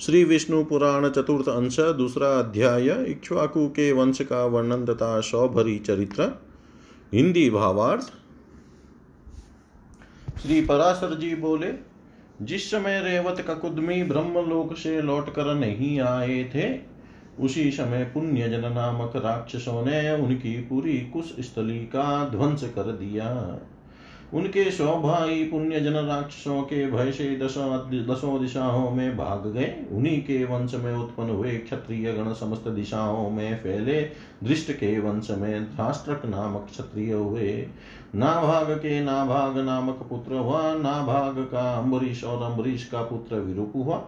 श्री विष्णु पुराण चतुर्थ अंश, दूसरा अध्याय इक्ष्वाकु के वंश का वर्णन तथा सौभरी चरित्र, हिंदी भावार्थ। श्री पराशर जी बोले, जिस समय रेवत ककुदमी ब्रह्मलोक से लौटकर नहीं आए थे, उसी समय पुण्य जन नामक राक्षसों ने उनकी पूरी कुश स्थली का ध्वंस कर दिया। उनके सौ भाई पुण्य जन राक्षसों के भय से दसों दिशाओं में भाग गए। उन्हीं के वंश में उत्पन्न हुए क्षत्रिय गण समस्त दिशाओं में फैले। दृष्ट के वंश में धाष्ट्रक नामक क्षत्रिय हुए। नाभाग के नाभाग नामक पुत्र हुआ। नाभाग का अम्बरीश और अम्बरीश का पुत्र विरूप हुआ।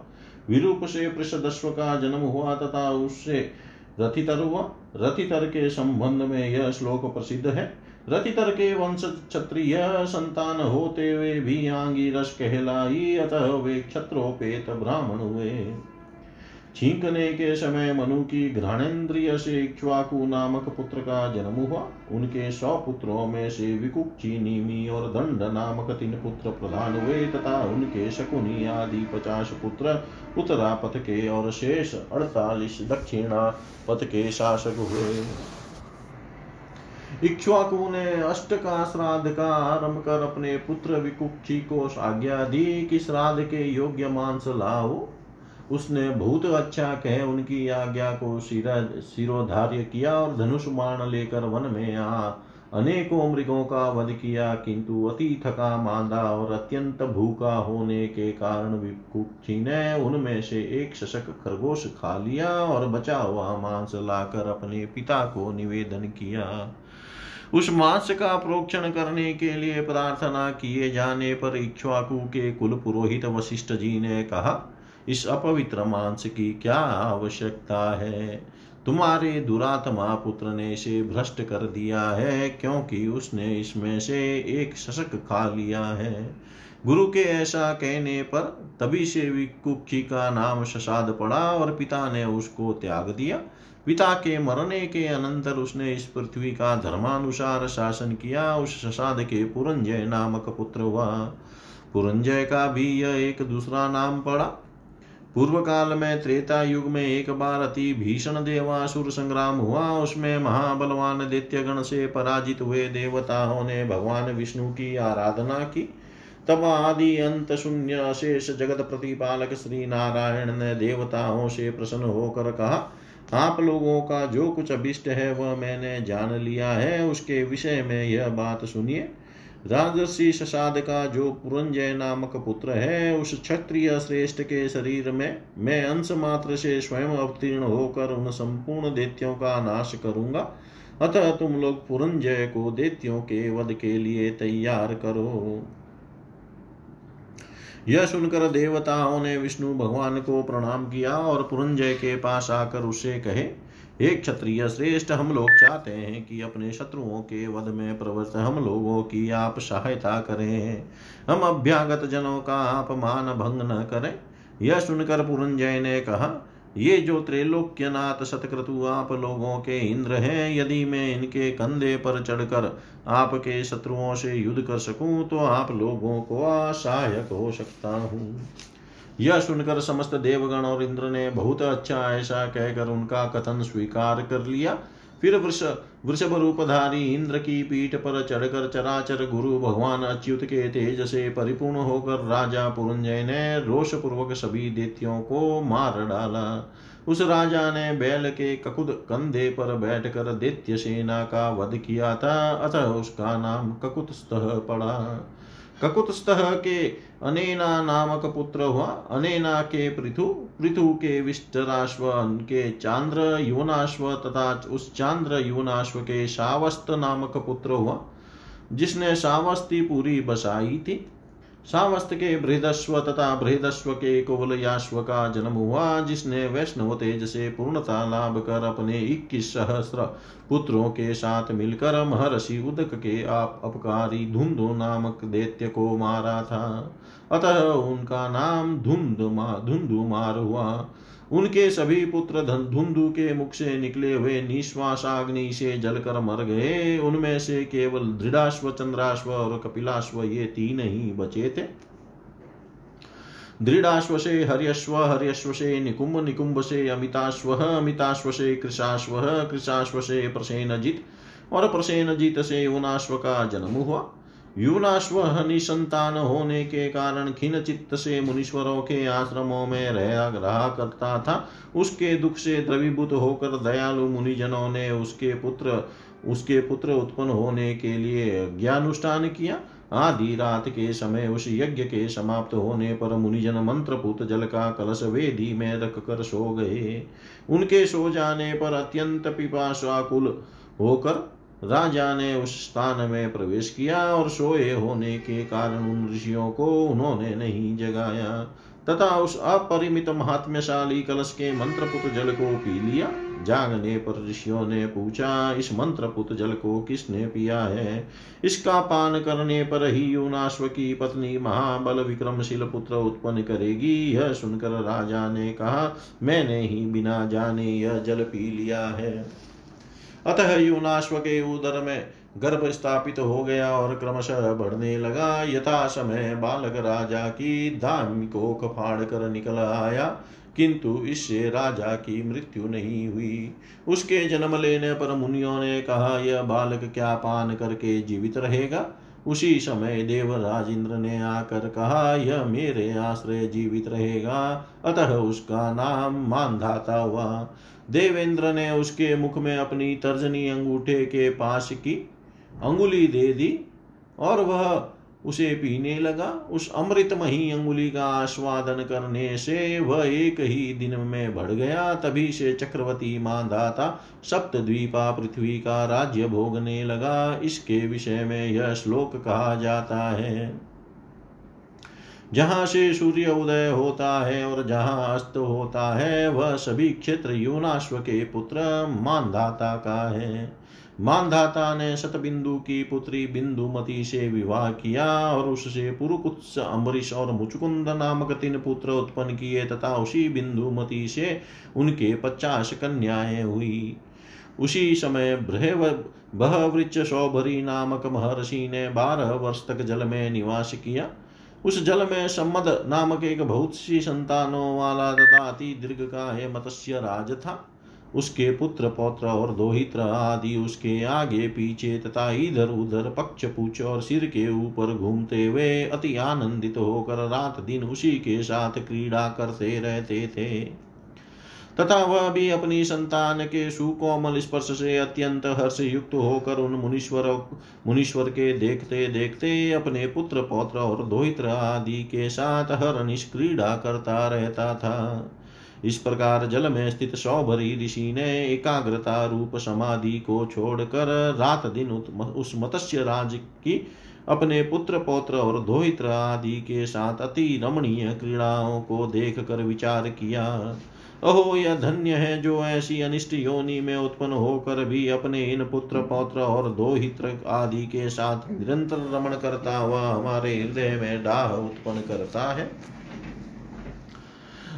विरूप से पृषदस्व का जन्म हुआ तथा उससे रथितर हुआ। रथितर के संबंध में यह श्लोक प्रसिद्ध है। रतितर के वंश क्षत्रिय संतान होते हुए भी आंगी रस कहलाई, अतः वे क्षत्रोपेत ब्राह्मण हुए। छींकने के समय मनु की घ्राणेन्द्रिय से इक्ष्वाकु नामक पुत्र का जन्म हुआ। उनके सौ पुत्रों में से विकुक्षी, नीमी और दंड नामक तीन पुत्र प्रधान हुए, तथा उनके शकुनी आदि पचास पुत्र उत्तरा पथ के और शेष अड़तालीस दक्षिणा पथ के शासक हुए। इक्ष्वाकु ने अष्ट का श्राद्ध का आरंभ कर अपने पुत्र विकुक्षी को आज्ञा दी कि श्राद्ध के योग्य मांस लाओ। उसने बहुत अच्छा कह उनकी आज्ञा को सिरोधार्य किया और धनुष बाण लेकर वन में आ। अनेकों मृगों का वध किया, किंतु अति थका मांदा और अत्यंत भूखा होने के कारण विकुक्षी ने उनमें से एक शशक खरगोश खा लिया और बचा हुआ मांस लाकर अपने पिता को निवेदन किया। उस मांस का प्रोक्षण करने के लिए प्रार्थना किए जाने पर इक्ष्वाकु के कुल पुरोहित वशिष्ठ जी ने कहा, इस अपवित्र मांस की क्या आवश्यकता है? तुम्हारे दुरात्मा पुत्र ने इसे भ्रष्ट कर दिया है, क्योंकि उसने इसमें से एक शशक खा लिया है। गुरु के ऐसा कहने पर तभी से विकुक्षी का नाम शशाद पड़ा और पिता ने उसको त्याग दिया। पिता के मरने के अनंतर उसने इस पृथ्वी का धर्मानुसार शासन किया। उस शशाद के पुरंजय नामक पुत्र हुआ। पुरंजय का भी यह एक दूसरा नाम पड़ा। पूर्व काल में त्रेता युग में एक बार अति भीषण देवासुर संग्राम हुआ। उसमें महाबलवान दैत्य गण से पराजित हुए देवताओं ने भगवान विष्णु की आराधना की। तब आदि अंत शून्य अशेष जगत प्रतिपालक श्री नारायण ने देवताओं से प्रसन्न होकर कहा आप लोगों का जो कुछ अभिष्ट है, वह मैंने जान लिया है। उसके विषय में यह बात सुनिए। राजर्षि शशाद का जो पुरंजय नामक पुत्र है, उस क्षत्रिय श्रेष्ठ के शरीर में मैं अंश मात्र से स्वयं अवतीर्ण होकर उन संपूर्ण देत्यों का नाश करूँगा। अतः तुम लोग पुरंजय को देत्यों के वध के लिए तैयार करो। यह सुनकर देवताओं ने विष्णु भगवान को प्रणाम किया और पुरंजय के पास आकर उसे कहे एक क्षत्रिय श्रेष्ठ, हम लोग चाहते हैं कि अपने शत्रुओं के वध में प्रवृत्त हम लोगों की आप सहायता करें। हम अभ्यागत जनों का अपमान भंग न करें। यह सुनकर पुरंजय ने कहा ये जो त्रैलोक्यनाथ सतक्रतु आप लोगों के इंद्र हैं, यदि मैं इनके कंधे पर चढ़कर आपके शत्रुओं से युद्ध कर सकूँ तो आप लोगों को असहायक हो सकता हूँ। यह सुनकर समस्त देवगण और इंद्र ने बहुत अच्छा ऐसा कहकर उनका कथन स्वीकार कर लिया। फिर वृष वृषभ रूपधारी इंद्र की पीठ पर चढ़कर चराचर गुरु भगवान अच्युत के तेज से परिपूर्ण होकर राजा पुरंजय ने रोष पूर्वक सभी देत्यों को मार डाला। उस राजा ने बैल के ककुद कंधे पर बैठकर दैत्य सेना का वध किया था, अतः उसका नाम ककुतस्तः पड़ा। ककुतस्तः के अनेना नामक पुत्र हुआ। अनेना के पृथु पृथु के विष्टराश्व के चांद्र युवनाश्व तथा उस चांद्र युवनाश्व के शावस्त नामक पुत्र हुआ, जिसने शावस्ती पूरी बसाई थी। सावस्त के बृहदस्व तथा बृहदस्व के कुबल याश्व का जन्म हुआ जिसने वैष्णव तेज से पूर्णता लाभ कर अपने इक्कीस सहस्र पुत्रों के साथ मिलकर महर्षि उदक के आप अपकारी धुंधु नामक दैत्य को मारा था। अतः उनका नाम धुंध मा धुंधु मार हुआ। उनके सभी पुत्र धुंधु के मुख से निकले हुए निश्वासाग्नि से जलकर मर गए। उनमें से केवल दृढ़ाश्व, चंद्राश्व और कपिलाश्व ये तीन ही बचे थे। दृढ़ाश्व से हर्यश्व हर्यश्व से निकुंभ निकुंभ से अमिताश्व अमिताश्व से कृषाश्व कृषाश्व से प्रसेनजित और प्रसेनजित से उनाश्व का जन्म हुआ। युनाश्व निसंतान होने के कारण खिन चित्त से मुनीश्वरों के आश्रमों में रह रहा करता था। उसके दुख से द्रवीभूत होकर दयालु मुनिजनों ने उसके पुत्र उसके पुत्र उत्पन्न होने के लिए ज्ञानुष्ठान किया। आदि रात के समय उस यज्ञ के समाप्त होने पर मुनिजन मंत्रपुत जल का कलश वेदी में रख कर सो गए। उनके सो जाने पर अत्यंत पिपाशाकुल होकर राजा ने उस स्थान में प्रवेश किया और सोए होने के कारण उन ऋषियों को उन्होंने नहीं जगाया। तथा उस अपरिमित महात्म्यशाली कलश के मंत्रपुत जल को पी लिया। जागने पर ऋषियों ने पूछा, इस मंत्रपुत जल को किसने पिया है? इसका पान करने पर ही यूनाश्व की पत्नी महाबल विक्रमशील पुत्र उत्पन्न करेगी। यह सुनकर राजा ने कहा, मैंने ही बिना जाने यह जल पी लिया है। अतः यूनाश्व के उदर में गर्भ स्थापित हो गया और क्रमशः बढ़ने लगा। यथा समय बालक राजा की धाम को फाड़ कर निकल आया, किंतु इससे राजा की मृत्यु नहीं हुई। उसके जन्म लेने पर मुनियों ने कहा, यह बालक क्या पान करके जीवित रहेगा? उसी समय देवराज इंद्र ने आकर कहा, यह मेरे आश्रय जीवित रहेगा। अतः उसका नाम मानधाता हुआ। देवेंद्र ने उसके मुख में अपनी तर्जनी अंगूठे के पास की अंगुली दे दी और वह उसे पीने लगा। उस अमृतमही अंगुली का आस्वादन करने से वह एक ही दिन में बढ़ गया। तभी से चक्रवर्ती मानदाता सप्त द्वीपा पृथ्वी का राज्य भोगने लगा। इसके विषय में यह श्लोक कहा जाता है। जहाँ से सूर्य उदय होता है और जहाँ अस्त होता है, वह सभी क्षेत्र यूनाश्व के पुत्र मानधाता का है। मानधाता ने शतबिंदु की पुत्री बिंदुमती से विवाह किया और उससे पुरुकुत्स, अम्बरीश और मुचुकुंद नामक तीन पुत्र उत्पन्न किए तथा उसी बिंदुमती से उनके पचास कन्याएँ हुई। उसी समय बहवृक्ष सौभरी नामक महर्षि ने बारह वर्ष तक जल में निवास किया। उस जल में सम्मद नामक एक बहुत सी संतानों वाला तथा अति दीर्घ का है मत्स्य राज था उसके पुत्र, पौत्र और दोहित्र आदि उसके आगे, पीछे तथा इधर उधर पक्ष पूछ और सिर के ऊपर घूमते हुए अति आनंदित होकर रात दिन उसी के साथ क्रीड़ा करते रहते थे। तथा वह भी अपनी संतान के सुकोमल स्पर्श से अत्यंत हर्ष युक्त होकर उन मुनीश्वर मुनीश्वर के देखते देखते अपने पुत्र, पौत्र और दोहित्र आदि के साथ हर निष्क्रीड़ा करता रहता था। इस प्रकार जल में स्थित सौभरी ऋषि ने एकाग्रता रूप समाधि को छोड़कर रात दिन उस मत्स्य राज की अपने पुत्र, पौत्र और दोहित्र आदि के साथ अति रमणीय क्रीड़ाओं को देख कर विचार किया। अहो, यह धन्य है जो ऐसी अनिष्ट योनि में उत्पन्न होकर भी अपने इन पुत्र, पौत्र और दोहित्र आदि के साथ निरंतर रमण करता हुआ हमारे हृदय में डाह उत्पन्न करता है।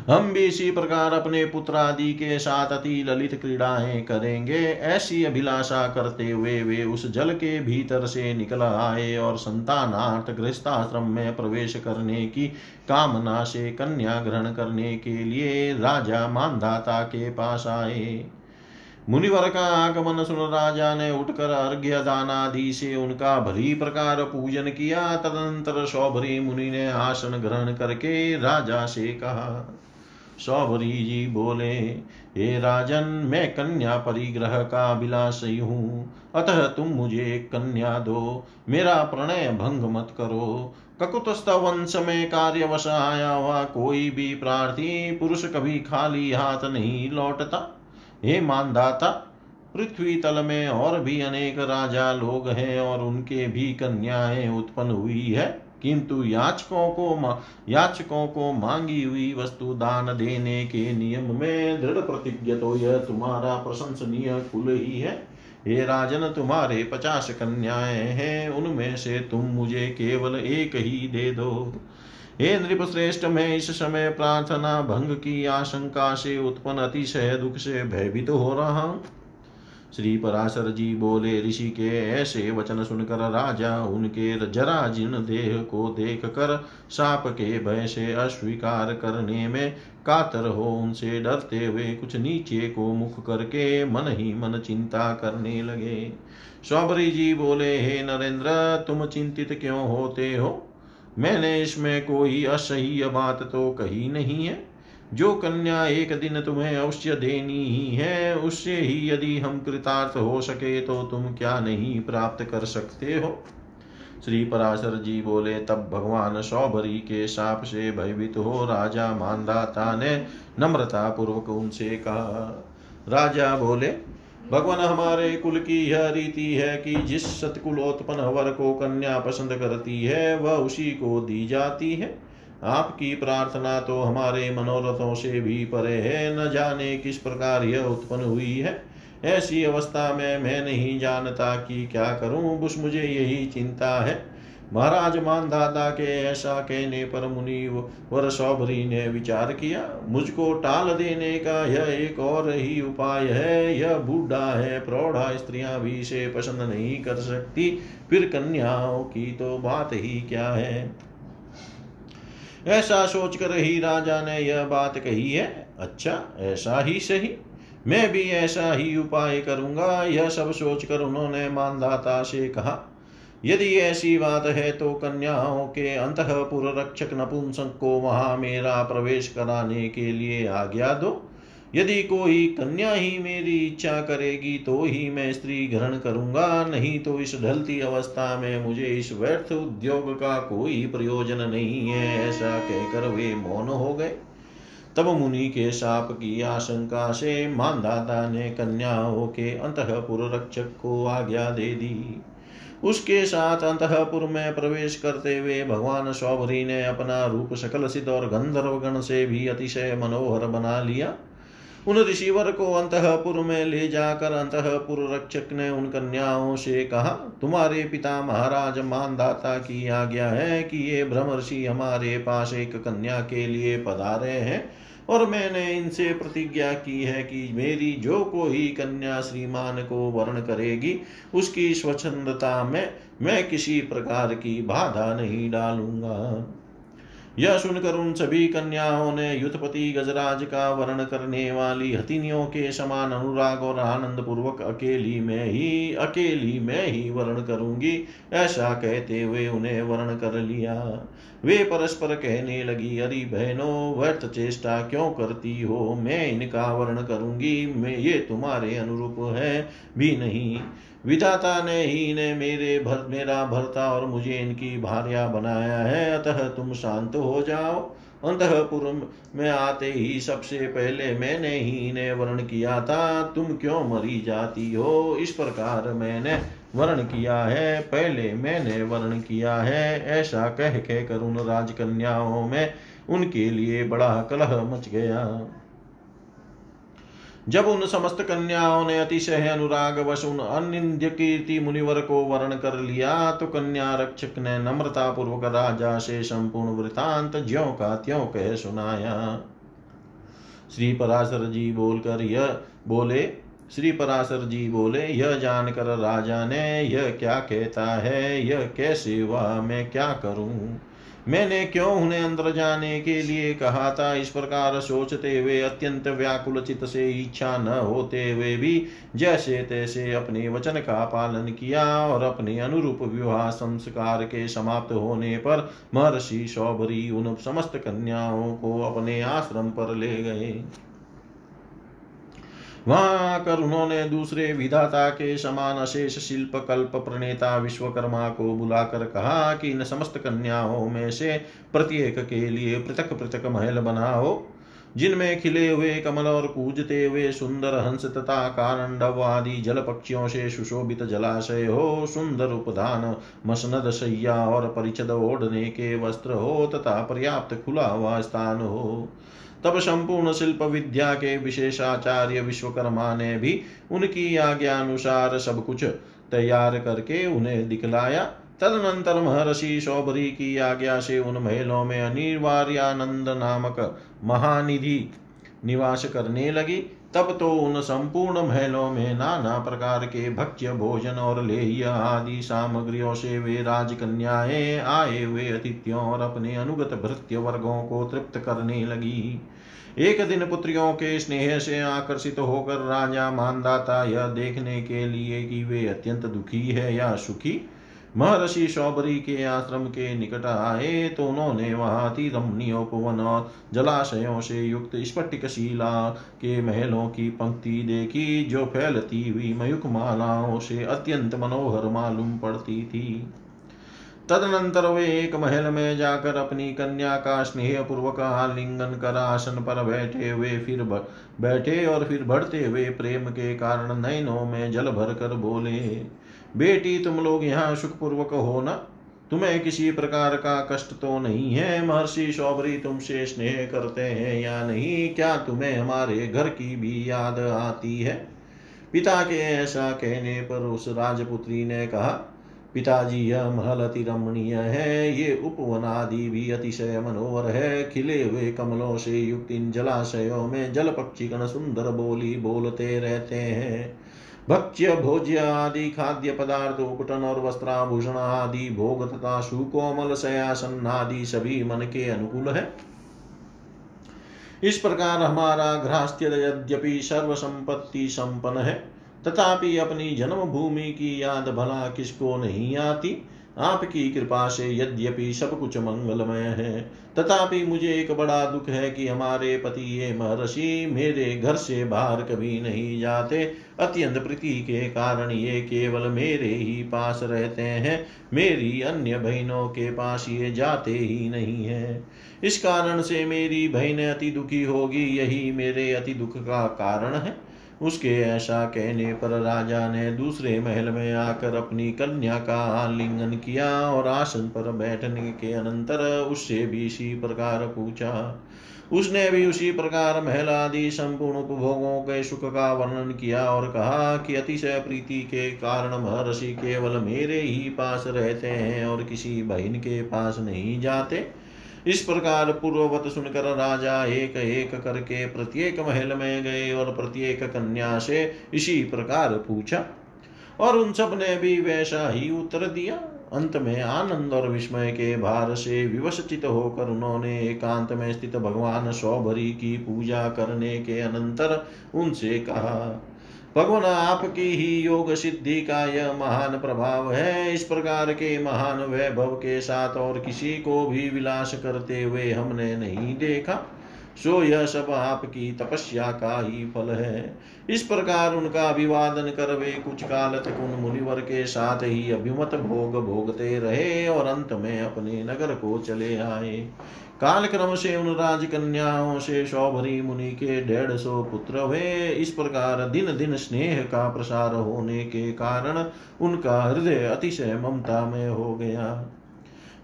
हम भी इसी प्रकार अपने पुत्र आदि के साथ अति ललित क्रीड़ाएँ करेंगे। ऐसी अभिलाषा करते हुए वे उस जल के भीतर से निकल आए और संतानार्थ गृहस्थाश्रम में प्रवेश करने की कामना से कन्या ग्रहण करने के लिए राजा मानधाता के पास आए। मुनिवर का आगमन सुन राजा ने उठकर अर्घ्य दानादि से उनका भरी प्रकार पूजन किया। तदंतर सौभरी मुनि ने आसन ग्रहण करके राजा से कहा सौभरी जी बोले, हे राजन, मैं कन्या परिग्रह का अभिलाषी हूँ। अतः तुम मुझे कन्या दो। मेरा प्रणय भंग मत करो। ककुतस्थ वंश में कार्यवश आया हुआ कोई भी प्रार्थी पुरुष कभी खाली हाथ नहीं लौटता। हे मानदाता पृथ्वी तल में और भी अनेक राजा लोग हैं और उनके भी कन्याएँ उत्पन्न हुई है। किंतु याचकों को याचकों को मांगी हुई वस्तु दान देने के नियम में दृढ़ प्रतिज्ञ तो यह तुम्हारा प्रशंसनीय कुल ही है। हे राजन, तुम्हारे पचास कन्याएँ हैं, उनमें से तुम मुझे केवल एक ही दे दो। हे नृप श्रेष्ठ मैं इस समय प्रार्थना, भंग की आशंका से उत्पन्न अतिशय दुख से भयभीत तो हो रहा हूँ। श्री पराशर जी बोले, ऋषि के ऐसे वचन सुनकर राजा उनके जरा जिन देह को देख कर साप के भय से अस्वीकार करने में कातर हो, उनसे डरते हुए कुछ नीचे को मुख करके मन ही मन चिंता करने लगे। सौबरी जी बोले, हे नरेंद्र, तुम चिंतित क्यों होते हो? मैंने इसमें कोई असह्य बात तो कही नहीं है। जो कन्या एक दिन तुम्हें अवश्य देनी ही है उससे ही यदि हम कृतार्थ हो सके तो तुम क्या नहीं प्राप्त कर सकते हो? श्री पराशर जी बोले, तब भगवान सौभरी के साप से भयभीत हो राजा मानदाता ने नम्रता पूर्वक उनसे कहा। राजा बोले, भगवान हमारे कुल की यह रीति है कि जिस सतकुलोत्पन्न वर को कन्या पसंद करती है, वह उसी को दी जाती है। आपकी प्रार्थना तो हमारे मनोरथों से भी परे है। न जाने किस प्रकार यह उत्पन्न हुई है। ऐसी अवस्था में मैं नहीं जानता कि क्या करूँ। बस मुझे यही चिंता है। महाराज मान दादा के ऐसा कहने पर मुनि वर सौभरी ने विचार किया। मुझको टाल देने का यह एक और ही उपाय है। यह बूढ़ा है, प्रौढ़ा स्त्रियाँ भी इसे पसंद नहीं कर सकती। फिर कन्याओं की तो बात ही क्या है? ऐसा सोचकर ही राजा ने यह बात कही है। अच्छा ऐसा ही सही। मैं भी ऐसा ही उपाय करूँगा, यह सब सोचकर उन्होंने मानदाता से कहा। यदि ऐसी बात है तो कन्याओं के अंतपुर रक्षक नपुंसक को वहाँ मेरा प्रवेश कराने के लिए आज्ञा दो। यदि कोई कन्या ही मेरी इच्छा करेगी तो ही मैं स्त्री ग्रहण करूँगा। नहीं तो इस ढलती अवस्था में मुझे इस व्यर्थ उद्योग का कोई प्रयोजन नहीं है, ऐसा कहकर वे मौन हो गए। तब मुनि के साप की आशंका से मानदाता ने कन्याओं के अंतपुर रक्षक को आज्ञा दे दी। उसके साथ अंतपुर में प्रवेश करते हुए भगवान सौभरी ने अपना रूप सकल सिद्ध और गंधर्वगण से भी अतिशय मनोहर बना लिया। उन ऋषिवर को अंतपुर में ले जाकर अंतपुर रक्षक ने उन कन्याओं से कहा, तुम्हारे पिता महाराज मानदाता की आज्ञा है कि ये ब्रह्मर्षि हमारे पास एक कन्या के लिए पधारे हैं, और मैंने इनसे प्रतिज्ञा की है कि मेरी जो कोई कन्या श्रीमान को वर्ण करेगी, उसकी स्वच्छंदता में मैं किसी प्रकार की बाधा नहीं डालूँगा। यह सुनकर उन सभी कन्याओं ने युद्धपति गजराज का वर्ण करने वाली हथिनियों के समान अनुराग और आनंद पूर्वक अकेली में ही, अकेली में ही वर्ण करूँगी, ऐसा कहते हुए उन्हें वर्ण कर लिया। वे परस्पर कहने लगी, अरे बहनों, व्यर्थ चेष्टा क्यों करती हो? मैं इनका वर्ण करूँगी, मैं, ये तुम्हारे अनुरूप है भी नहीं। विधाता ने, ही इन्हें मेरे भर, मेरा भरता और मुझे इनकी भार्या बनाया है। अतः तुम शांत हो जाओ। अंतपुर में आते ही सबसे पहले मैंने ही इन्हें वर्ण किया था। तुम क्यों मरी जाती हो? इस प्रकार मैंने वर्ण किया है। पहले मैंने वर्ण किया है। ऐसा कह कह कर उन राजकन्याओं में उनके लिए बड़ा कलह मच गया। जब उन समस्त कन्याओं ने अतिशय अनुराग वश उन अनिंद्य कीर्ति मुनिवर को वर्ण कर लिया तो कन्या रक्षक ने नम्रता पूर्वक राजा से संपूर्ण वृतांत ज्यो का त्यों कह सुनाया। श्री पराशर जी बोलकर यह बोले श्री पराशर जी बोले, यह जानकर राजा ने यह क्या कहता है, यह कैसे हुआ, मैं क्या करूँ? मैंने क्यों उन्हें अंदर जाने के लिए कहा था? इस प्रकार सोचते हुए, अत्यंत व्याकुल चित से इच्छा न होते हुए भी जैसे तैसे अपने वचन का पालन किया और अपने अनुरूप विवाह संस्कार के समाप्त होने पर महर्षि सौभरी उन समस्त कन्याओं को अपने आश्रम पर ले गए। वहाँ आकर उन्होंने दूसरे विधाता के समान अशेष शिल्प कल्प प्रणेता विश्वकर्मा को बुलाकर कहा कि इन समस्त कन्याओं में से प्रत्येक के लिए पृथक पृथक महल बनाओ, जिनमें खिले हुए कमल और कूजते हुए सुंदर हंस तथा कानंडव आदि जल पक्षियों से सुशोभित जलाशय हो, सुंदर उपधान, मसनद सैया और परिचद ओढ़ने के वस्त्र हो, तथा पर्याप्त खुला हुआ स्थान हो। तब संपूर्ण शिल्प विद्या के विशेषाचार्य विश्वकर्मा ने भी उनकी आज्ञा अनुसार सब कुछ तैयार करके उन्हें दिखलाया। तदनंतर महर्षि सौभरी की आज्ञा से उन महलों में अनिवार्यानंद नामक महानिधि निवास करने लगी। तब तो उन संपूर्ण महलों में नाना प्रकार के भक्ष्य, भोजन और लेह्य आदि सामग्रियों से वे राजकन्याएँ आए हुए अतिथियों और अपने अनुगत भृत्य वर्गों को तृप्त करने लगी। एक दिन पुत्रियों के स्नेह से आकर्षित होकर राजा मानदाता यह देखने के लिए कि वे अत्यंत दुखी है या सुखी। महर्षि शौबरी के आश्रम के निकट आए तो उन्होंने वहाँ अति रमणीय उपवन और जलाशयों से युक्त स्फटिक शिला के महलों की पंक्ति देखी, जो फैलती हुई मयुक मालाओं से अत्यंत मनोहर मालूम पड़ती थी। तदनंतर वे एक महल में जाकर अपनी कन्या का स्नेह पूर्वक आलिंगन कर आसन पर बैठे हुए फिर बैठे और फिर बढ़ते हुए प्रेम के कारण नयनों में जल भर कर बोले बेटी, तुम लोग यहाँ सुखपूर्वक हो न? तुम्हें किसी प्रकार का कष्ट तो नहीं है? महर्षि शौबरी तुमसे स्नेह करते हैं या नहीं? क्या तुम्हें हमारे घर की भी याद आती है? पिता के ऐसा कहने पर उस राजपुत्री ने कहा, पिताजी, यह महल अति रमणीय है। ये उपवन आदि भी अतिशय मनोहर है। खिले हुए कमलों से युक्त इन जलाशयों में जल पक्षी गण सुंदर बोली बोलते रहते हैं। भक्ष्य भोज्य आदि खाद्य पदार्थ उपटन और वस्त्राभूषण आदि, भोग तथा सुकोमल सयासन आदि सभी मन के अनुकूल है। इस प्रकार हमारा गृहस्थ्य यद्यपि सर्व संपत्ति संपन्न है, तथापि अपनी जन्मभूमि की याद भला किसको नहीं आती? आपकी कृपा से यद्यपि सब कुछ मंगलमय है। तथापि मुझे एक बड़ा दुख है कि हमारे पति ये महर्षि मेरे घर से बाहर कभी नहीं जाते। अत्यंत प्रीति के कारण ये केवल मेरे ही पास रहते हैं। मेरी अन्य बहनों के पास ये जाते ही नहीं है। इस कारण से मेरी बहन अति दुखी होगी। यही मेरे अति दुख का कारण है। उसके ऐसा कहने पर राजा ने दूसरे महल में आकर अपनी कन्या का आलिंगन किया और आसन पर बैठने के अनंतर उससे भी इसी प्रकार पूछा। उसने भी उसी प्रकार महल आदि संपूर्ण उपभोगों के सुख का वर्णन किया और कहा कि अतिशय प्रीति के कारण महर्षि केवल मेरे ही पास रहते हैं और किसी बहन के पास नहीं जाते। इस प्रकार पूर्ववत सुनकर राजा एक एक करके प्रत्येक महल में गए और प्रत्येक कन्या से इसी प्रकार पूछा। और उन सबने भी वैसा ही उत्तर दिया। अंत में आनंद और विस्मय के भार से विवशित होकर उन्होंने एकांत में स्थित भगवान सौभरी की पूजा करने के अनंतर उनसे कहा भगवान, आपकी ही योग सिद्धि का यह महान प्रभाव है। इस प्रकार के महान वैभव के साथ और किसी को भी विलास करते हुए हमने नहीं देखा। सो यह सब आपकी तपस्या का ही फल है। इस प्रकार उनका अभिवादन कर वे कुछ काल तक उन मुनिवर के साथ ही अभिमत भोग भोगते रहे और अंत में अपने नगर को चले आए। काल क्रम से उन राजकन्याओं से सौभरी मुनि के डेढ़ सौ पुत्र हुए। इस प्रकार दिन दिन स्नेह का प्रसार होने के कारण उनका हृदय अतिशय ममता में हो गया।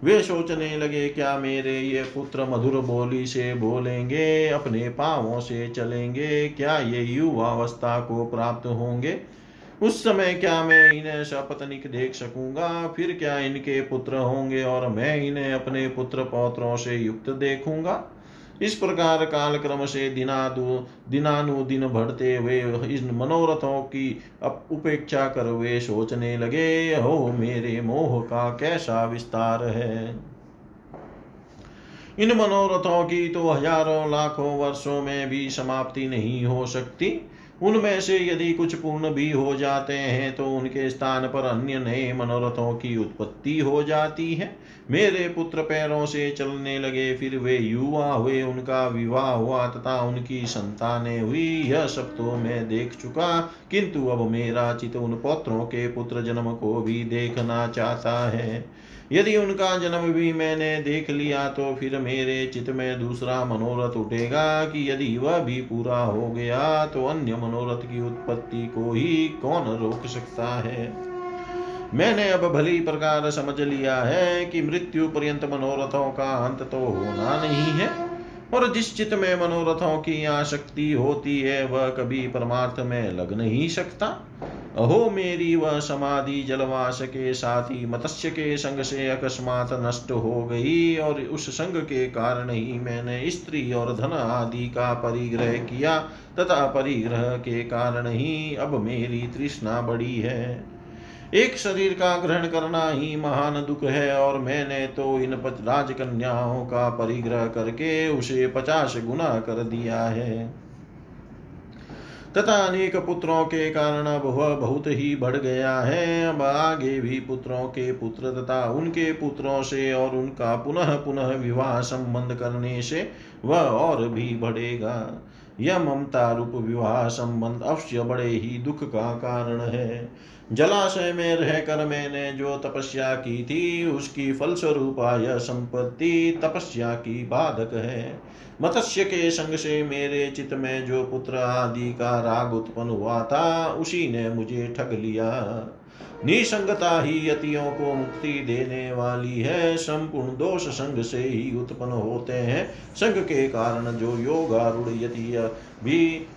वे सोचने लगे, क्या मेरे ये पुत्र मधुर बोली से बोलेंगे, अपने पावों से चलेंगे, क्या ये युवावस्था को प्राप्त होंगे? उस समय क्या मैं इन्हें सपत्निक देख सकूँगा? फिर क्या इनके पुत्र होंगे और मैं इन्हें अपने पुत्र पौत्रों से युक्त देखूँगा? इस प्रकार काल क्रम से दिनादु दिनानुदिन बढ़ते हुए इन मनोरथों की उपेक्षा कर वे सोचने लगे हो मेरे मोह का कैसा विस्तार है? इन मनोरथों की तो हज़ारों लाखों वर्षों में भी समाप्ति नहीं हो सकती। उनमें से यदि कुछ पूर्ण भी हो जाते हैं तो उनके स्थान पर अन्य नए मनोरथों की उत्पत्ति हो जाती है। मेरे पुत्र पैरों से चलने लगे, फिर वे युवा हुए, उनका विवाह हुआ, तथा उनकी संतानें हुई। यह सब तो मैं देख चुका, किंतु अब मेरा चित उन पौत्रों के पुत्र जन्म को भी देखना चाहता है। यदि उनका जन्म भी मैंने देख लिया तो फिर मेरे चित में दूसरा मनोरथ उठेगा कि यदि वह भी पूरा हो गया तो अन्य मनोरथ की उत्पत्ति को ही कौन रोक सकता है? मैंने अब भली प्रकार समझ लिया है कि मृत्यु पर्यंत मनोरथों का अंत तो होना नहीं है, और जिस चित में मनोरथों की आसक्ति होती है, वह कभी परमार्थ में लग नहीं सकता। अहो मेरी वह समाधि जलवास के साथ ही मत्स्य के संग से अकस्मात नष्ट हो गई और उस संग के कारण ही मैंने स्त्री और धन आदि का परिग्रह किया तथा परिग्रह के कारण ही अब मेरी तृष्णा बड़ी है। एक शरीर का ग्रहण करना ही महान दुख है और मैंने तो इन राजकन्याओं का परिग्रह करके उसे पचास गुना कर दिया है। तथा अनेक पुत्रों के कारण अब वह बहुत ही बढ़ गया है। अब आगे भी पुत्रों के पुत्र तथा उनके पुत्रों से और उनका पुनः पुनः विवाह संबंध करने से वह और भी बढ़ेगा। यह ममता रूप विवाह संबंध अवश्य बड़े ही दुख का कारण है। जलाशय में रहकर मैंने जो तपस्या की थी, उसकी फलस्वरूप यह संपत्ति तपस्या की बाधक है। मत्स्य के संग से मेरे चित्त में जो पुत्र आदि का राग उत्पन्न हुआ था, उसी ने मुझे ठग लिया। निसंगता ही यतियों को मुक्ति देने वाली है। संपूर्ण दोष संघ से ही उत्पन्न होते हैं। संघ के कारण जो योगारूढ़ यति भी,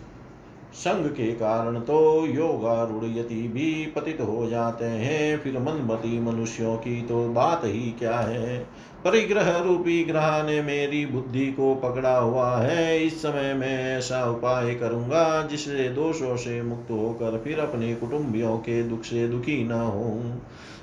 संग के कारण तो योगारूढ़ यति भी पतित हो जाते हैं। फिर मनमती मनुष्यों की तो बात ही क्या है? परिग्रह रूपी ग्रह ने मेरी बुद्धि को पकड़ा हुआ है। इस समय मैं ऐसा उपाय करूँगा जिससे दोषों से मुक्त होकर फिर अपने कुटुंबियों के दुख से दुखी न हो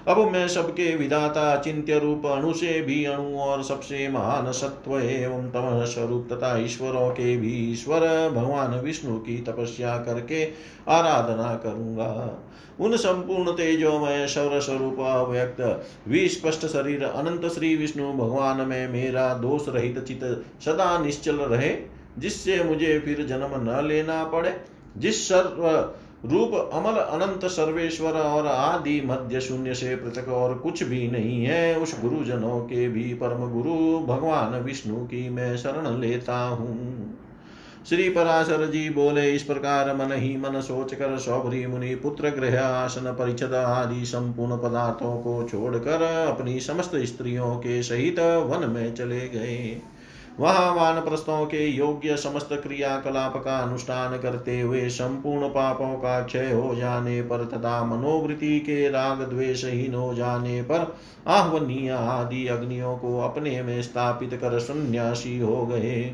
अब मैं सबके विधाता चिंत्य रूप अणु से भी अणु और सबसे महान सत्व एवं तम स्वरूप तथा ईश्वरों के भी ईश्वर, भगवान विष्णु की तपस्या करके आराधना करूँगा। उन संपूर्ण तेजोमय शौर स्वरूप अव्यक्त, विस्पष्ट शरीर अनंत श्री विष्णु भगवान में मेरा दोष रहित चित सदा निश्चल रहे? जिससे मुझे फिर जन्म न लेना पड़े। जिस सर्व रूप अमल अनंत सर्वेश्वर और आदि मध्य शून्य से पृथक और कुछ भी नहीं है, उस गुरुजनों के भी परम गुरु भगवान विष्णु की मैं शरण लेता हूँ। श्री पराशर जी बोले, इस प्रकार मन ही मन सोच कर सौभरी मुनि पुत्र गृह आसन परिचद आदि संपूर्ण पदार्थों को छोड़कर अपनी समस्त स्त्रियों के सहित वन में चले गए। वहाँ वान प्रस्तों के योग्य समस्त क्रियाकलाप का अनुष्ठान करते हुए संपूर्ण पापों का क्षय हो जाने पर तथा मनोवृत्ति के राग द्वेषहीन हो जाने पर आह्वनीय आदि अग्नियों को अपने में स्थापित कर सन्यासी हो गए।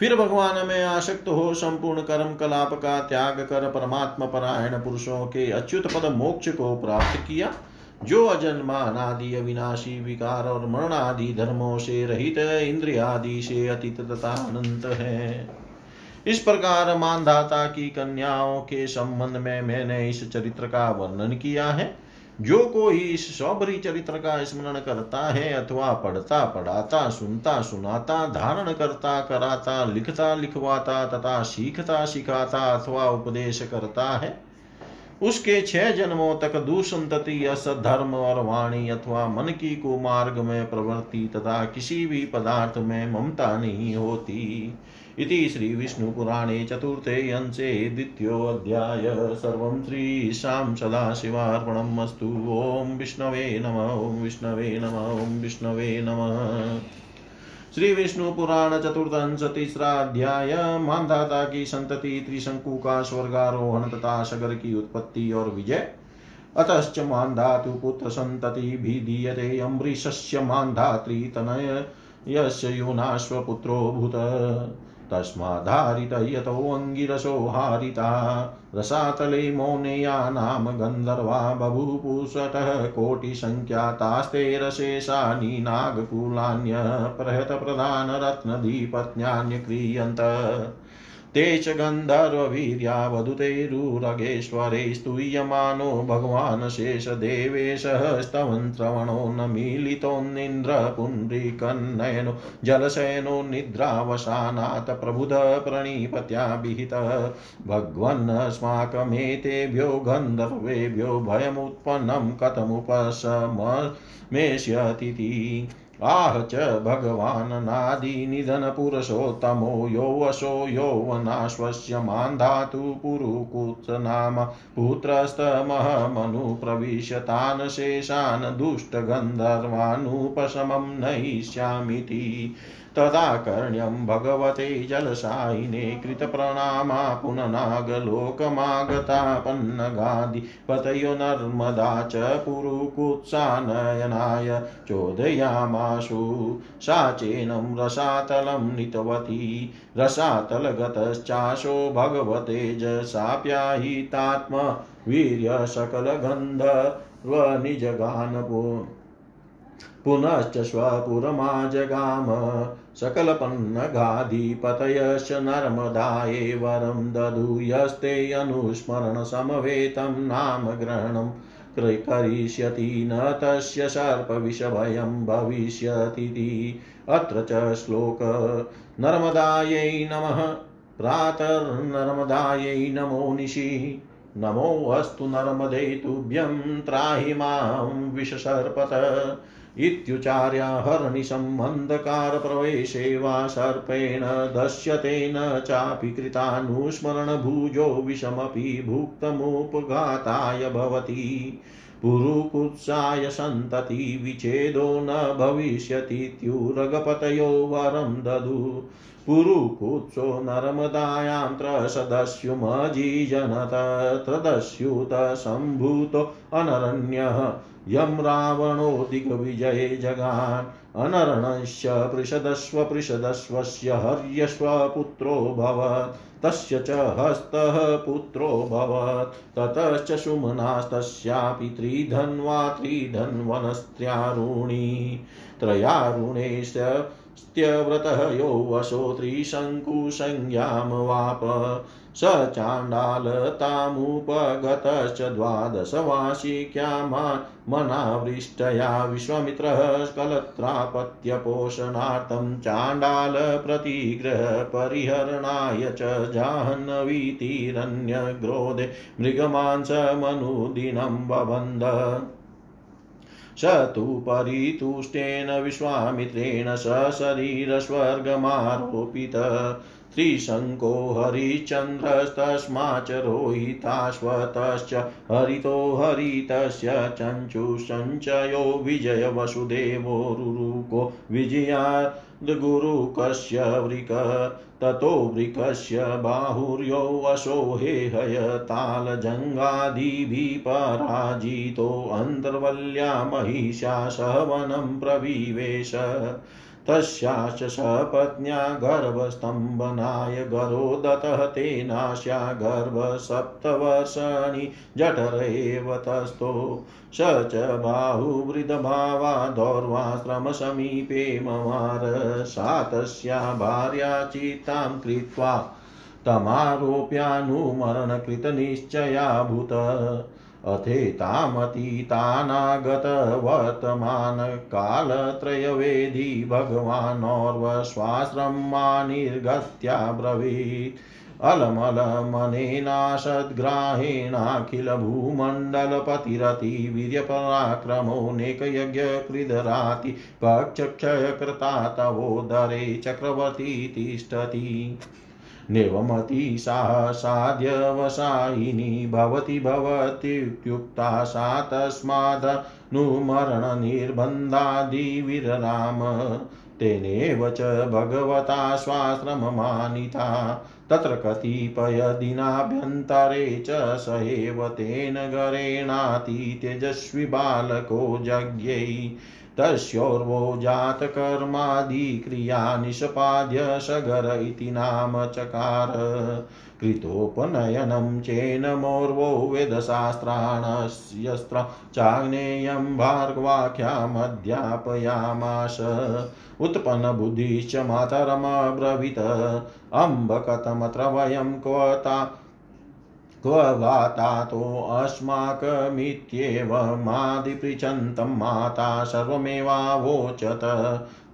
फिर भगवान में आसक्त हो, संपूर्ण कर्म कलाप का त्याग कर परमात्मा परायण पुरुषों के अच्युत पद मोक्ष को प्राप्त किया, जो अजन्मा अनादि अविनाशी, विकार और मरण आदि धर्मों से रहित इंद्रियादि से अतीत तथा अनंत है। इस प्रकार मानधाता की कन्याओं के संबंध में मैंने इस चरित्र का वर्णन किया है। जो कोई इस सौभरी चरित्र का स्मरण करता है अथवा पढ़ता, पढ़ाता, सुनता, सुनाता, धारण करता, कराता, लिखता, लिखवाता तथा सीखता, सिखाता अथवा उपदेश करता है, उसके छह जन्मों तक दुसंतति असधर्म और वाणी अथवा मन की कुमार्ग में प्रवृत्ति तथा किसी भी पदार्थ में ममता नहीं होती। इति श्रीविष्णुपुराणे चतुर्थे अंशे द्वितीयोऽध्याय सर्वं श्रीशां सदाशिवार्पणम् अस्तु। ॐ विष्णवे नम, ॐ विष्णवे नम, ॐ विष्णवे नमः। श्री विष्णु पुराण चतुर्थंश तीसरा अध्याय। मानधाता की संतति, त्रिशंकु का स्वर्गारोहण तथा सगर की उत्पत्ति और विजय। अतश्च मान्धातु भी दीयते, अम्बरीशस्य मान्धात्री तनय, यस्य यूनाश्वपुत्रो भूत। तस्माधारित यतोऽङ्गिरसो हारिता। रसातले मौनेया नाम गन्धर्वा बभूपुषटः कोटिसङ्ख्यातास्ते रशेषानि नागकुलान्यप्रहतप्रधानरत्नदीपत्न्यान्यक्रियन्त ते च गन्धर्ववीर्यावधुतैरुरगेश्वरे स्तूयमानो भगवान् शेषदेवेशः स्तवन्त्रवणो न मीलितोन्निन्द्रपुण्ड्रीकन्नयनो जलशयनो निद्रावसानात् प्रबुध प्रणिपत्याभिहितः भगवन्नस्माकमेतेभ्यो गन्धर्वेभ्यो भयमुत्पन्नं कथमुपशमेष्यतीति आह च भगवान् नादिनिधनपुरुषोत्तमो यो वशो यौवनाश्वस्य मान्धातु पुरुकुत्सनाम पुत्रस्तमहमनुप्रविश्य तान् शेषान् दुष्टगन्धर्वानुपशमं नयिष्यामीति तदाकर्ण्यं भगवते जलशायिने कृतप्रणामा पुननागलोकमागता पन्नगादिपतयो नर्मदा च पुरुकुत्सानयनाय चोदयामाशु। सा चेनं रसातलं नीतवती, रसातलगतश्चाशो भगवतेजसाप्याहितात्म वीर्यसकलगन्धर्वनिजगानपो पुनश्च स्वपुरमाजगाम सकलपन्नगाधिपतयश्च नर्मदाये वरं ददूयस्ते अनुस्मरणसमवेतं नाम ग्रहणं करिष्यति न तस्य सर्पविषभयं भविष्यतीति। अत्र च श्लोक नर्मदायै नमः। प्रातर्नर्मदायै नमो निशि। नमो अस्तु नर्मदे तुभ्यं त्राहि माँ विषसर्पत। इत्युचार्या हरणिसम्बन्धकारप्रवेशे वा सर्पेण दश्यते न चापि कृतानुस्मरणभुजो विषमपि भुक्तमुपघाताय भवति। पुरुकुत्साय सन्तति विच्छेदो न भविष्यतीत्युरगपतयो वरं ददु। पुरुकुत्सो नर्मदायां त्रसदस्युमजीजनत त्रदस्युत सम्भूतो अनरण्यः। यं रावणो दिग्विजये जगान्। अनरणस्य पृषदस्व पृषदस्वस्य हर्यश्वपुत्रो भवत्। तस्य च हस्तः पुत्रो भवत्। ततश्च सुमनास्तस्यापि त्रिधन्वा त्रिधन्वनस्त्र्यारुणी। त्रयारुणेश्च त्यव्रतः यो वशो त्रिशङ्कुसंज्ञामवाप स चाण्डालतामुपगतश्च द्वादशवार्षिक्यामान् मनावृष्टया विश्वामित्रः कलत्रापत्यपोषणार्थं चाण्डालप्रतिग्रहपरिहरणाय च जाह्नवीतिरन्यग्रोधे मृगमांसमनुदिनं बबन्ध। स तु परितुष्टेन विश्वामित्रेण सशरीरस्वर्गमारोपित त्रिशङ्को हरिश्चन्द्रस्तस्माच्च रोहिताश्वतश्च हरितो हरितस्य चञ्चुसञ्चयो विजयवसुदेवो रुरुको विजयाद्गुरुकस्य वृक ततो वृकस्य बाहुर्यो वशो हेहयतालजङ्गादिभिः पराजितोऽन्तर्वल्या महिषा सह वनं प्रविवेश तस्याश्च सपत्न्या गर्भस्तम्भनाय गरो दतः तेनास्या गर्भसप्तवर्षाणि जठर एव तस्थो। स च बाहुवृदभावा दौर्वाश्रमसमीपे ममार सा तस्या भार्या चितां कृत्वा तमारोप्यानुमरणकृतनिश्चयाभूत। अथेतामतीतानागतवर्तमानकालत्रयवेदी भगवानोर्वश्वाश्रमानिर्गत्या ब्रवीत् अलमलमनेनाशद्ग्राहेणाखिलभूमण्डलपतिरतिवीर्यपराक्रमो नेकयज्ञकृदराति पक्षक्षयकृता तवोदरे चक्रवर्ती तिष्ठति। नेवमति साहसाद्यवसायिनी भवति भवत्युक्ता सा तस्मादनुमरणनिर्बन्धादिविरराम तेनेव च भगवता स्वाश्रममानिता। तत्र कतिपयदिनाभ्यन्तरे च स एव तेन गरेणातितेजस्वी बालको जज्ञै तस्योर्वो जातकर्मादिक्रिया निष्पाद्य सगर इति नाम चकार। कृतोपनयनं चेनमोर्वो वेदशास्त्राणस्यस्त्र चाग्नेयं भार्गवाख्यामध्यापयामास उत्पन्नबुद्धिश्च मातरमब्रवीत्। अम्ब कथमत्र वयं क्वता क्व वातातोऽस्माकमित्येवमादिपृच्छन्तं माता सर्वमेवावोचत।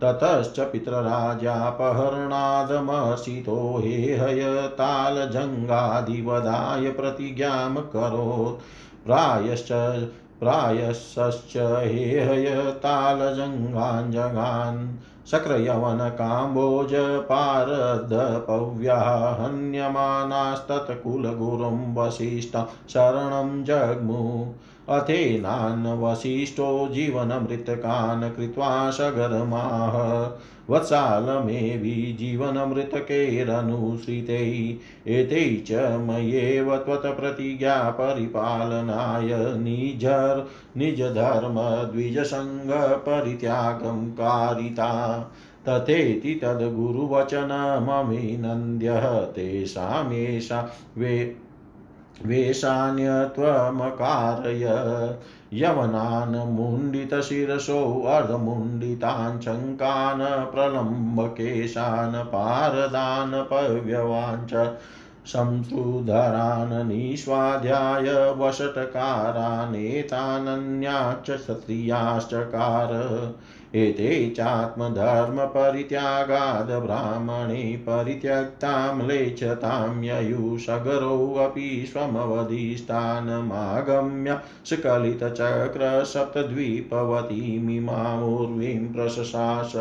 ततश्च पितृराजापहरणादमर्षितो हेहयतालजङ्गादिवदाय प्रतिज्ञां करोत् प्रायश्च प्रायशश्च हेहयतालजङ्गाञ्जगान् शक्रयवनकाम्बोजपारदपव्या हन्यमानास्तत्कुलगुरुं वसिष्ठं शरणं जग्मु अथेनान् वसिष्ठो जीवनमृतकान् कृत्वा सगरमाह वत्सालमेवि जीवनमृतकैरनुसृते। एते च मयेव त्वत्प्रतिज्ञा परिपालनाय निजर् निजधर्मद्विजसङ्गपरित्यागं कारिता तथेति तद्गुरुवचनमभिनन्द्य तेषामेषा वे वेषान्यत्वमकारय यवनान् मुण्डितशिरसो अर्धमुण्डितान् शङ्कान् प्रलम्बकेशान् पारदान् पव्यवाञ्च संश्रुधरान् निष्वाध्याय वषट्कारानेतानन्याश्च क्षत्रियाश्चकार। एते चात्मधर्मपरित्यागाद् ब्राह्मणे परित्यक्तां म्लेच्छतां ययुषगरोऽपि स्वमवधिष्ठानमागम्य स्खलितचक्रसप्तद्वीपवतीमिमामुर्वीं प्रशशास।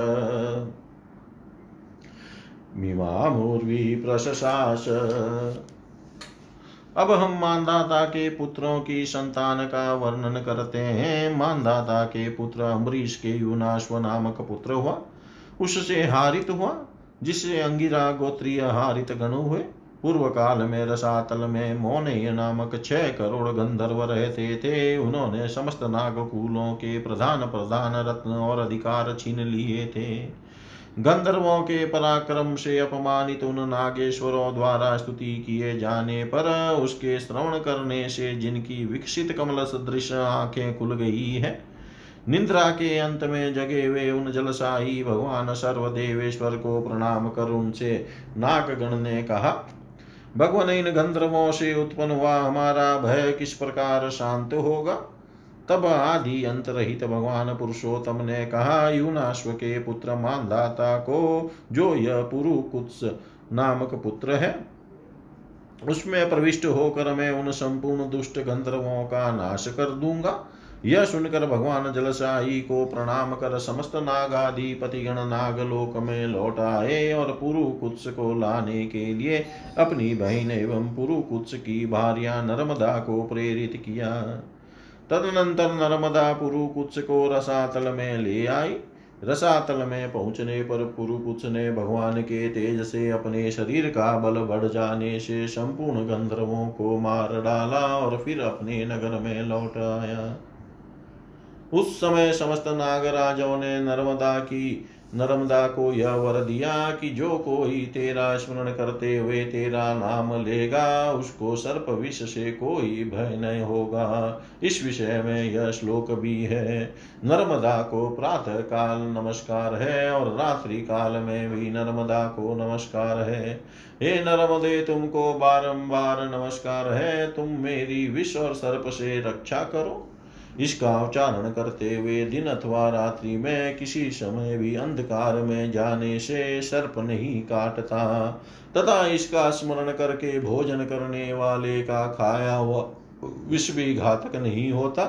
मिमामुर्वी प्रशशास अब हम मानदाता के पुत्रों की संतान का वर्णन करते हैं। मानदाता के पुत्र अम्बरीश के युनाश्व नामक पुत्र हुआ। उससे हारित हुआ, जिससे अंगिरा गोत्रीय हारित गणु हुए। पूर्व काल में रसातल में मोने नामक छह करोड़ गंधर्व रहते थे। उन्होंने समस्त नागकुलों के प्रधान प्रधान रत्न और अधिकार छीन लिए थे। गंधर्वों के पराक्रम से अपमानित उन नागेश्वरों द्वारा स्तुति किए जाने पर उसके श्रवण करने से जिनकी विकसित कमल सदृश आँखें खुल गई है, निंद्रा के अंत में जगे हुए उन जलसाई भगवान सर्वदेवेश्वर को प्रणाम कर उनसे नागगण ने कहा, भगवान, इन गंधर्वों से उत्पन्न हुआ हमारा भय किस प्रकार शांत होगा? तब आदि अंत रहित भगवान पुरुषोत्तम ने कहा, यूनाश्व के पुत्र मानदाता को, जो यह पुरुकुत्स नामक पुत्र है, उसमें प्रविष्ट होकर मैं उन संपूर्ण दुष्ट गंधर्वों का नाश कर दूँगा। यह सुनकर भगवान जलसाई को प्रणाम कर समस्त नाग आदि पतिगण नागलोक में लौट आए और पुरुकुत्स को लाने के लिए अपनी बहन एवं पुरुकुत्स की भार्या नर्मदा को प्रेरित किया। तदनंतर नर्मदा पुरुकुत्स को रसातल में ले आई रसातल में पहुँचने पर पुरुकुत्स ने भगवान के तेज से अपने शरीर का बल बढ़ जाने से संपूर्ण गंधर्वों को मार डाला और फिर अपने नगर में लौट आया। उस समय समस्त नागराजों ने नर्मदा की नर्मदा को यह वर दिया कि जो कोई तेरा स्मरण करते हुए तेरा नाम लेगा, उसको सर्प विष से कोई भय नहीं होगा। इस विषय में यह श्लोक भी है। नर्मदा को प्रातः काल नमस्कार है और रात्रि काल में भी नर्मदा को नमस्कार है। हे नर्मदे, तुमको बारंबार नमस्कार है। तुम मेरी विष और सर्प से रक्षा करो। इसका उच्चारण करते हुए दिन अथवा रात्रि में किसी समय भी अंधकार में जाने से सर्प नहीं काटता। तथा इसका स्मरण करके भोजन करने वाले का खाया हुआ विष भी घातक नहीं होता।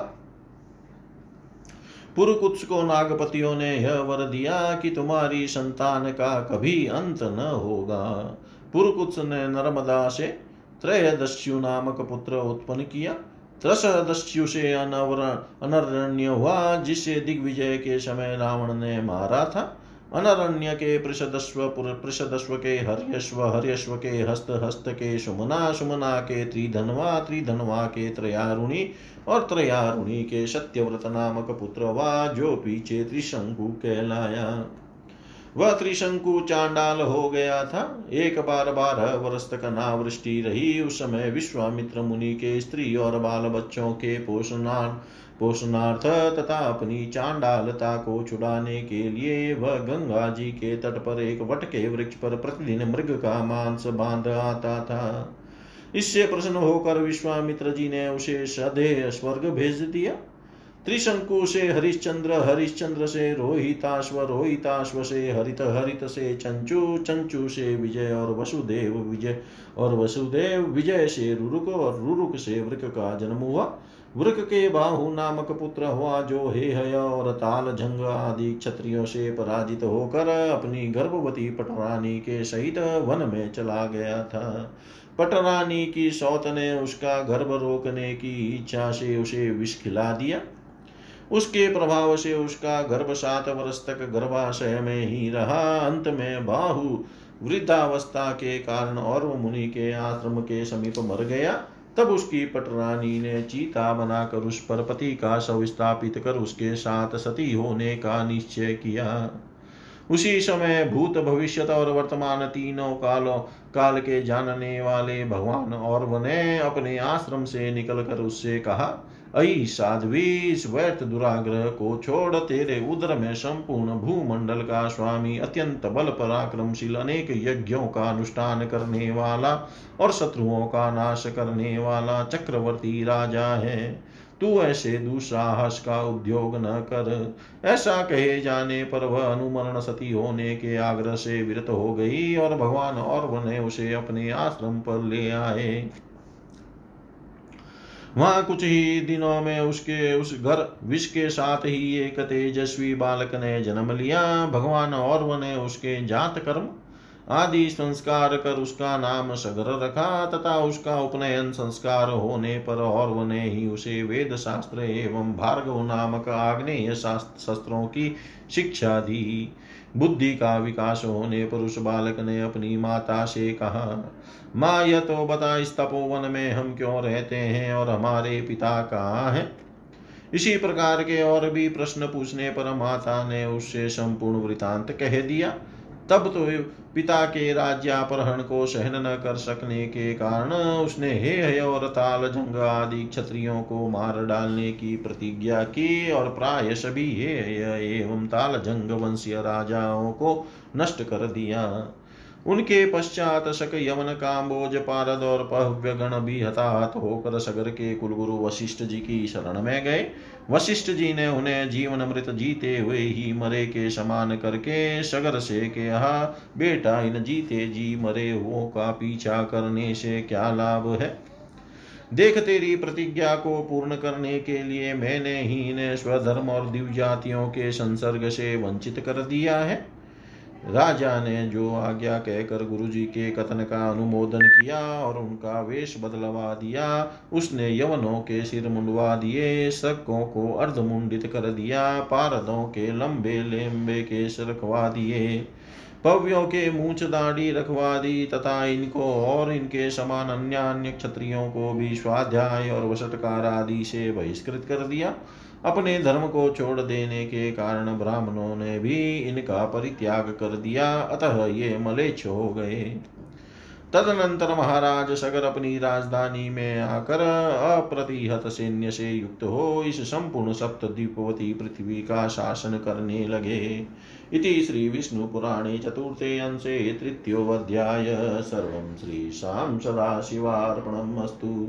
पुरुकुत्स को नागपतियों ने यह वर दिया कि तुम्हारी संतान का कभी अंत न होगा। पुरुकुत्स ने नर्मदा से त्रयोदस्यु नामक पुत्र उत्पन्न किया। त्रसदस्यु से अनरण्य हुआ जिसे दिग्विजय के समय रावण ने मारा था। अनरण्य के पृषदस्व पृषदस्व के हर्यश्व हर्यश्व के हस्त हस्त के सुमना सुमना के त्रिधनवा त्रिधनवा के त्रयारुणी और त्रयारुणी के सत्यव्रत नामक पुत्र वा, जो पीछे त्रिशंकु कहलाया। वह त्रिशंकु चांडाल हो गया था। एक बार बारह वर्ष तक अनावृष्टि रही। उस समय विश्वामित्र मुनि के स्त्री और बाल बच्चों के पोषणार्थ पोषणार्थ तथा अपनी चांडालता को छुड़ाने के लिए वह गंगा जी के तट पर एक वट के वृक्ष पर प्रतिदिन मृग का मांस बाँध आता था। इससे प्रसन्न होकर विश्वामित्र जी ने उसे सदे स्वर्ग भेज दिया। त्रिशंकु से हरिश्चंद्र हरिश्चंद्र से रोहिताश्व रोहिताश्व से हरित हरित से चंचु चंचु से विजय और वसुदेव विजय और वसुदेव विजय से रुरुक और रुरुक से वृक का जन्म हुआ। वृक के बाहु नामक पुत्र हुआ जो हे हय और ताल झंग आदि क्षत्रियों से पराजित होकर अपनी गर्भवती पटरानी के सहित वन में चला गया था। पटरानी की सौत ने उसका गर्भ रोकने की इच्छा से उसे विष खिला दिया। उसके प्रभाव से उसका गर्भ सात वर्ष तक गर्भाशय में ही रहा। अंत में बाहु वृद्धावस्था के कारण और मुनि के आश्रम के समीप मर गया। तब उसकी पटरानी ने चीता बनाकर उस पर पति का शव स्थापित कर उसके साथ सती होने का निश्चय किया। उसी समय भूत भविष्य और वर्तमान तीनों कालों, काल के जानने वाले भगवान और वने अपने आश्रम से निकलकर उससे कहा अई साध्वी इस व्यर्थ दुराग्रह को छोड़ तेरे उदर में संपूर्ण भूमंडल का स्वामी अत्यंत बल पराक्रमशील अनेक यज्ञों का अनुष्ठान करने वाला और शत्रुओं का नाश करने वाला चक्रवर्ती राजा है। तू ऐसे दुस्साहस का उद्योग न कर। ऐसा कहे जाने पर वह अनुमरण सती होने के आग्रह से विरत हो गई और भगवान और वने उसे अपने आश्रम पर ले आए। वहाँ कुछ ही दिनों में उसके, उस घर विष के साथ ही एक तेजस्वी बालक ने जन्म लिया। भगवान और ने उसके जात कर्म आदि संस्कार कर उसका नाम सगर रखा तथा उसका उपनयन संस्कार होने पर और ने ही उसे वेद शास्त्र एवं भार्गव नामक आग्नेय शास्त्र शस्त्रों की शिक्षा दी। बुद्धि का विकास होने पर उस बालक ने अपनी माता से कहा माँ यह तो बता इस तपोवन में हम क्यों रहते हैं और हमारे पिता कहाँ हैं? इसी प्रकार के और भी प्रश्न पूछने पर माता ने उससे संपूर्ण वृतांत कह दिया। तब तो पिता के राज्यापहरण को सहन न कर सकने के कारण उसने हे हय और ताल जंग आदि क्षत्रियों को मार डालने की प्रतिज्ञा की और प्राय सभी हे हय एवं ताल जंग वंशीय राजाओं को नष्ट कर दिया। उनके पश्चात शक यमन काम्बोज पारद और पहव्य गण भी हताहत होकर सगर के कुलगुरु वशिष्ठ जी की शरण में गए। वशिष्ठ जी ने उन्हें जीवन मृत जीते हुए ही मरे के समान करके सगर से कहा, बेटा, इन जीते जी मरे हुओं का पीछा करने से क्या लाभ है? देख तेरी प्रतिज्ञा को पूर्ण करने के लिए मैंने ही इन्हें स्वधर्म और दिव्य जातियों के संसर्ग से वंचित कर दिया है। राजा ने जो आज्ञा कहकर गुरु जी के कथन का अनुमोदन किया और उनका वेश बदलवा दिया, उसने यवनों के सिर मुंडवा दिए, शकों को अर्धमुंडित कर दिया, पारदों के लंबे लेम्बे केस रखवा दिए, पव्यों के मूछ दाढ़ी रखवा दी तथा इनको और इनके समान अन्य अन्य क्षत्रियों को भी स्वाध्याय और वसटकार आदि से बहिष्कृत कर दिया। अपने धर्म को छोड़ देने के कारण ब्राह्मणों ने भी इनका परित्याग कर दिया, अतः ये मलेच्छ हो गए। तदनंतर महाराज सगर अपनी राजधानी में आकर अप्रतिहत सैन्य से युक्त हो इस संपूर्ण सप्त द्वीपवती पृथ्वी का शासन करने लगे। इति श्री विष्णु पुराणे चतुर्थे अंशे तृतीयोऽध्याय। सर्वं श्रीशां सदाशिवार्पणमस्तु।